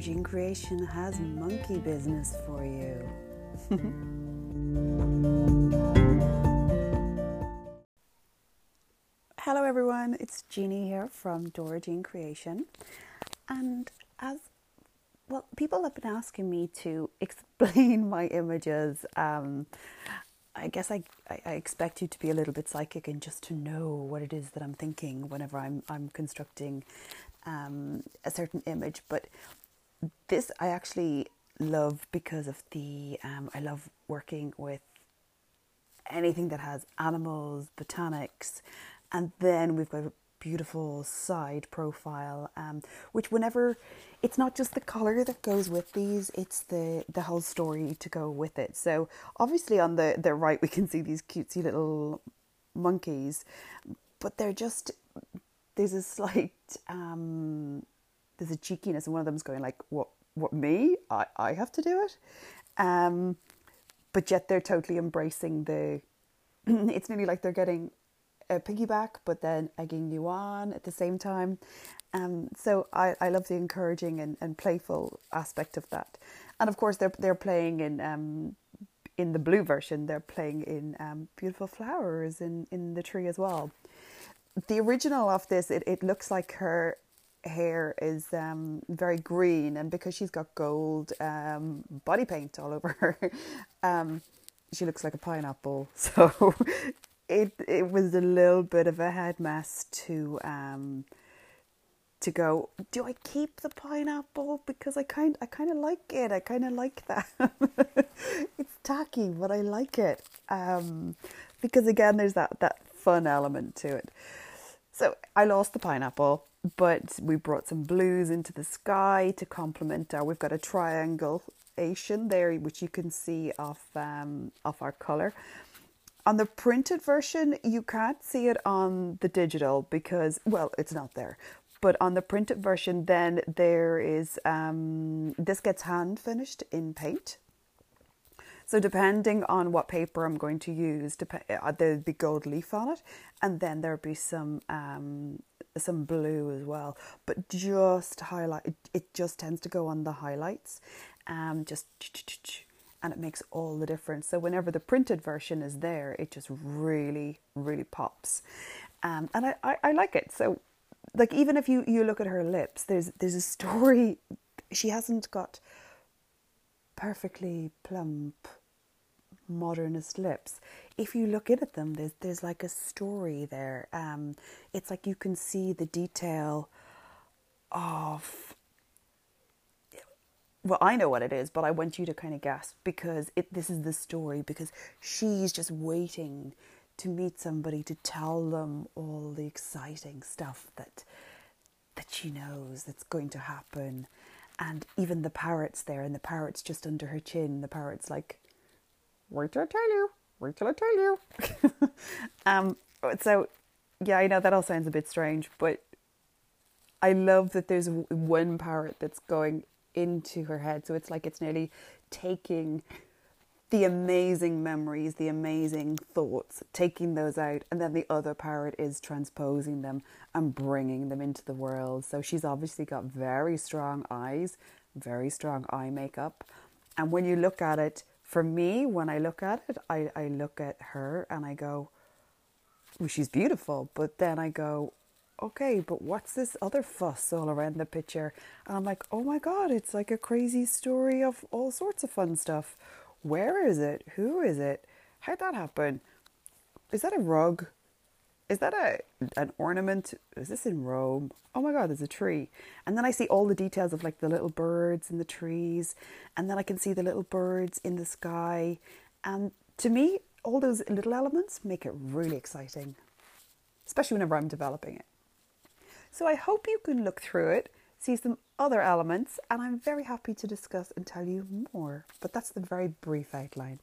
Jean Creation has monkey business for you. Hello, everyone. It's Jeannie here from Dora Creation. And as well, people have been asking me to explain my images. Um, I guess I, I, I expect you to be a little bit psychic and just to know what it is that I'm thinking whenever I'm I'm constructing um, a certain image. But this I actually love because of the um, I love working with anything that has animals, botanics, and then we've got a beautiful side profile, um, which whenever it's not just the color that goes with these, it's the the whole story to go with it. So obviously on the the right we can see these cutesy little monkeys, but they're just there's a slight um, there's a cheekiness, and one of them's going like, "What? What me? I I have to do it," um, but yet they're totally embracing the. it's nearly like they're getting a piggyback, but then egging you on at the same time. Um, so I, I love the encouraging and, and playful aspect of that, and of course they're they're playing in um, in the blue version. They're playing in um, beautiful flowers in in the tree as well the original of this, it, it looks like her hair is um, very green, and because she's got gold um, body paint all over her, um, she looks like a pineapple. So it it was a little bit of a head mess to um, to go. Do I keep the pineapple because I kind I kind of like it. I kind of like that. it's tacky, but I like it um, because again, there's that that fun element to it. So I lost the pineapple, but we brought some blues into the sky to complement our. We've got a triangulation there, which you can see off um, off our color. On the printed version, you can't see it on the digital because, well, it's not there. But on the printed version, then there is um, this gets hand finished in paint. So depending on what paper I'm going to use, uh, there'll be gold leaf on it, and then there'll be some um, some blue as well. But just highlight, it, it just tends to go on the highlights, um, just and it makes all the difference. So whenever the printed version is there, it just really, really pops, um, and I, I, I like it. So like even if you you look at her lips, there's there's a story. She hasn't got perfectly plump modernist lips. If you look in at them, there's there's like a story there. Um, it's like you can see the detail of. Well, I know what it is, but I want you to kind of guess because it. This is the story because she's just waiting to meet somebody to tell them all the exciting stuff that that she knows that's going to happen and even the parrot's there and the parrot's just under her chin the parrot's like wait till I tell you, wait till I tell you. um, so, yeah, I know that all sounds a bit strange, but I love that there's one parrot that's going into her head. So it's like it's nearly taking the amazing memories, the amazing thoughts, taking those out, and then the other parrot is transposing them and bringing them into the world. So she's obviously got very strong eyes, very strong eye makeup. And when you look at it, for me, when I look at it, I, I look at her and I go, well, she's beautiful. But then I go, okay, but what's this other fuss all around the picture? And I'm like, oh my God, it's like a crazy story of all sorts of fun stuff. Where is it? Who is it? How'd that happen? Is that a rug? Is that a an ornament? Is this in Rome? Oh my god, there's a tree. And then I see all the details of like the little birds in the trees, and then I can see the little birds in the sky. And to me, all those little elements make it really exciting, especially whenever I'm developing it. So I hope you can look through it, see some other elements, and I'm very happy to discuss and tell you more. But that's the very brief outline.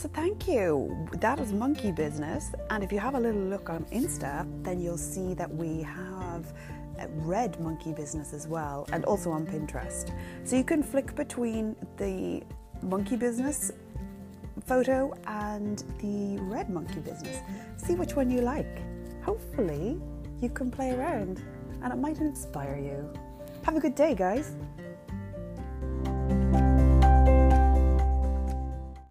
So thank you. That is monkey business. And if you have a little look on Insta, then you'll see that we have uh, red monkey business as well, and also on Pinterest. So you can flick between the monkey business photo and the red monkey business. See which one you like. hopefully you can play around and it might inspire you. Have a good day, guys.